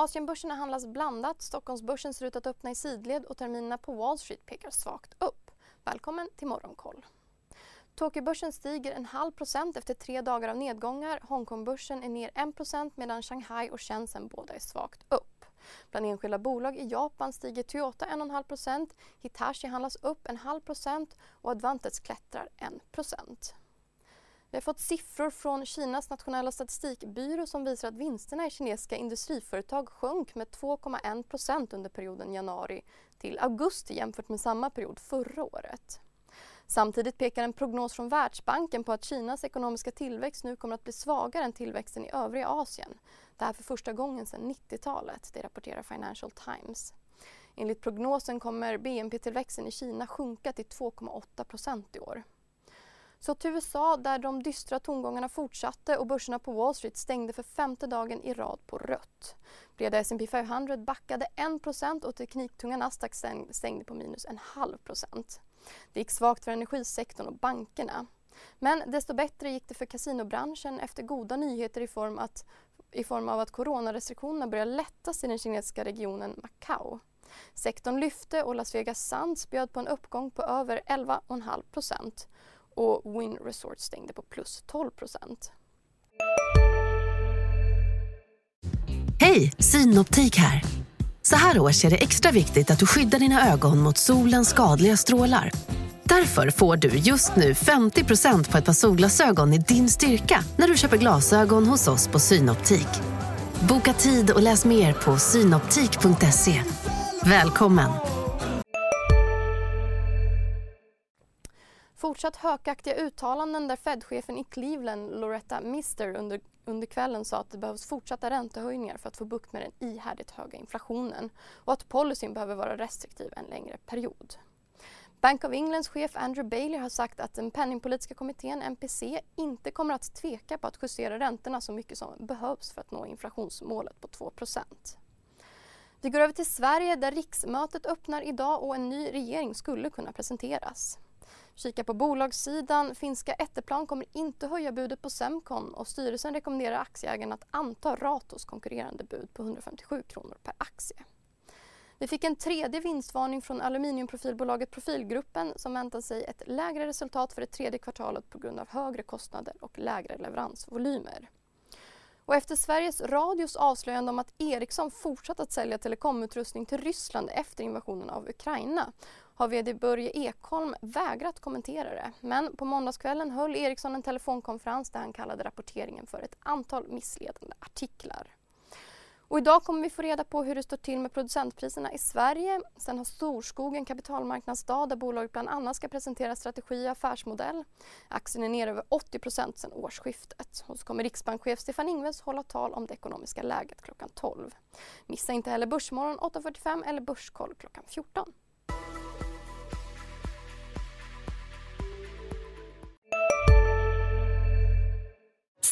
Asienbörserna handlas blandat. Stockholmsbörsen ser ut att öppna i sidled och terminerna på Wall Street pekar svagt upp. Välkommen till Morgonkoll. Tokyobörsen stiger en halv procent efter tre dagar av nedgångar. Hongkongbörsen är ner 1% medan Shanghai och Shenzhen båda är svagt upp. Bland enskilda bolag i Japan stiger Toyota 1,5 Hitachi handlas upp en halv procent och Advantes klättrar 1 vi har fått siffror från Kinas nationella statistikbyrå som visar att vinsterna i kinesiska industriföretag sjönk med 2,1% under perioden januari till augusti jämfört med samma period förra året. Samtidigt pekar en prognos från Världsbanken på att Kinas ekonomiska tillväxt nu kommer att bli svagare än tillväxten i övriga Asien. Det här för första gången sedan 90-talet, det rapporterar Financial Times. Enligt prognosen kommer BNP-tillväxten i Kina sjunka till 2,8% i år. Så till USA där de dystra tongångarna fortsatte och börserna på Wall Street stängde för femte dagen i rad på rött. Breda S&P 500 backade 1% och tekniktunga Nasdaq stängde på minus en halv procent. Det gick svagt för energisektorn och bankerna. Men desto bättre gick det för kasinobranschen efter goda nyheter i form, att, i form av att coronarestriktionerna börjar lättas i den kinesiska regionen Macao. Sektorn lyfte och Las Vegas Sands bjöd på en uppgång på över 11,5 procent och Win Resort stängde på plus 12 procent. Hej, Synoptik här. Så här års är det extra viktigt att du skyddar dina ögon mot solens skadliga strålar. Därför får du just nu 50% på ett par solglasögon i din styrka när du köper glasögon hos oss på Synoptik. Boka tid och läs mer på synoptik.se. Välkommen! Fortsatt hökaktiga uttalanden där Fed-chefen i Cleveland, Loretta Mister, under, under kvällen sa att det behövs fortsatta räntehöjningar för att få bukt med den ihärdigt höga inflationen och att policyn behöver vara restriktiv en längre period. Bank of Englands chef Andrew Bailey har sagt att den penningpolitiska kommittén, MPC, inte kommer att tveka på att justera räntorna så mycket som behövs för att nå inflationsmålet på 2% Vi går över till Sverige där riksmötet öppnar idag och en ny regering skulle kunna presenteras. Kika på bolagssidan. Finska Etteplan kommer inte höja budet på Semcon och styrelsen rekommenderar aktieägarna att anta Ratos konkurrerande bud på 157 kronor per aktie. Vi fick en tredje vinstvarning från aluminiumprofilbolaget Profilgruppen som väntar sig ett lägre resultat för det tredje kvartalet på grund av högre kostnader och lägre leveransvolymer. Och efter Sveriges Radios avslöjande om att Ericsson fortsatt att sälja telekomutrustning till Ryssland efter invasionen av Ukraina har vd Börje Ekholm vägrat kommentera det. Men på måndagskvällen höll Ericsson en telefonkonferens där han kallade rapporteringen för ett antal missledande artiklar. Och idag kommer vi få reda på hur det står till med producentpriserna i Sverige. Sen har Storskogen kapitalmarknadsdag där bolaget bland annat ska presentera strategi och affärsmodell. Aktien är ner över 80% sedan årsskiftet. Och så kommer riksbankschef Stefan Ingves hålla tal om det ekonomiska läget klockan 12. Missa inte heller Börsmorgon 8.45 eller Börskoll klockan 14.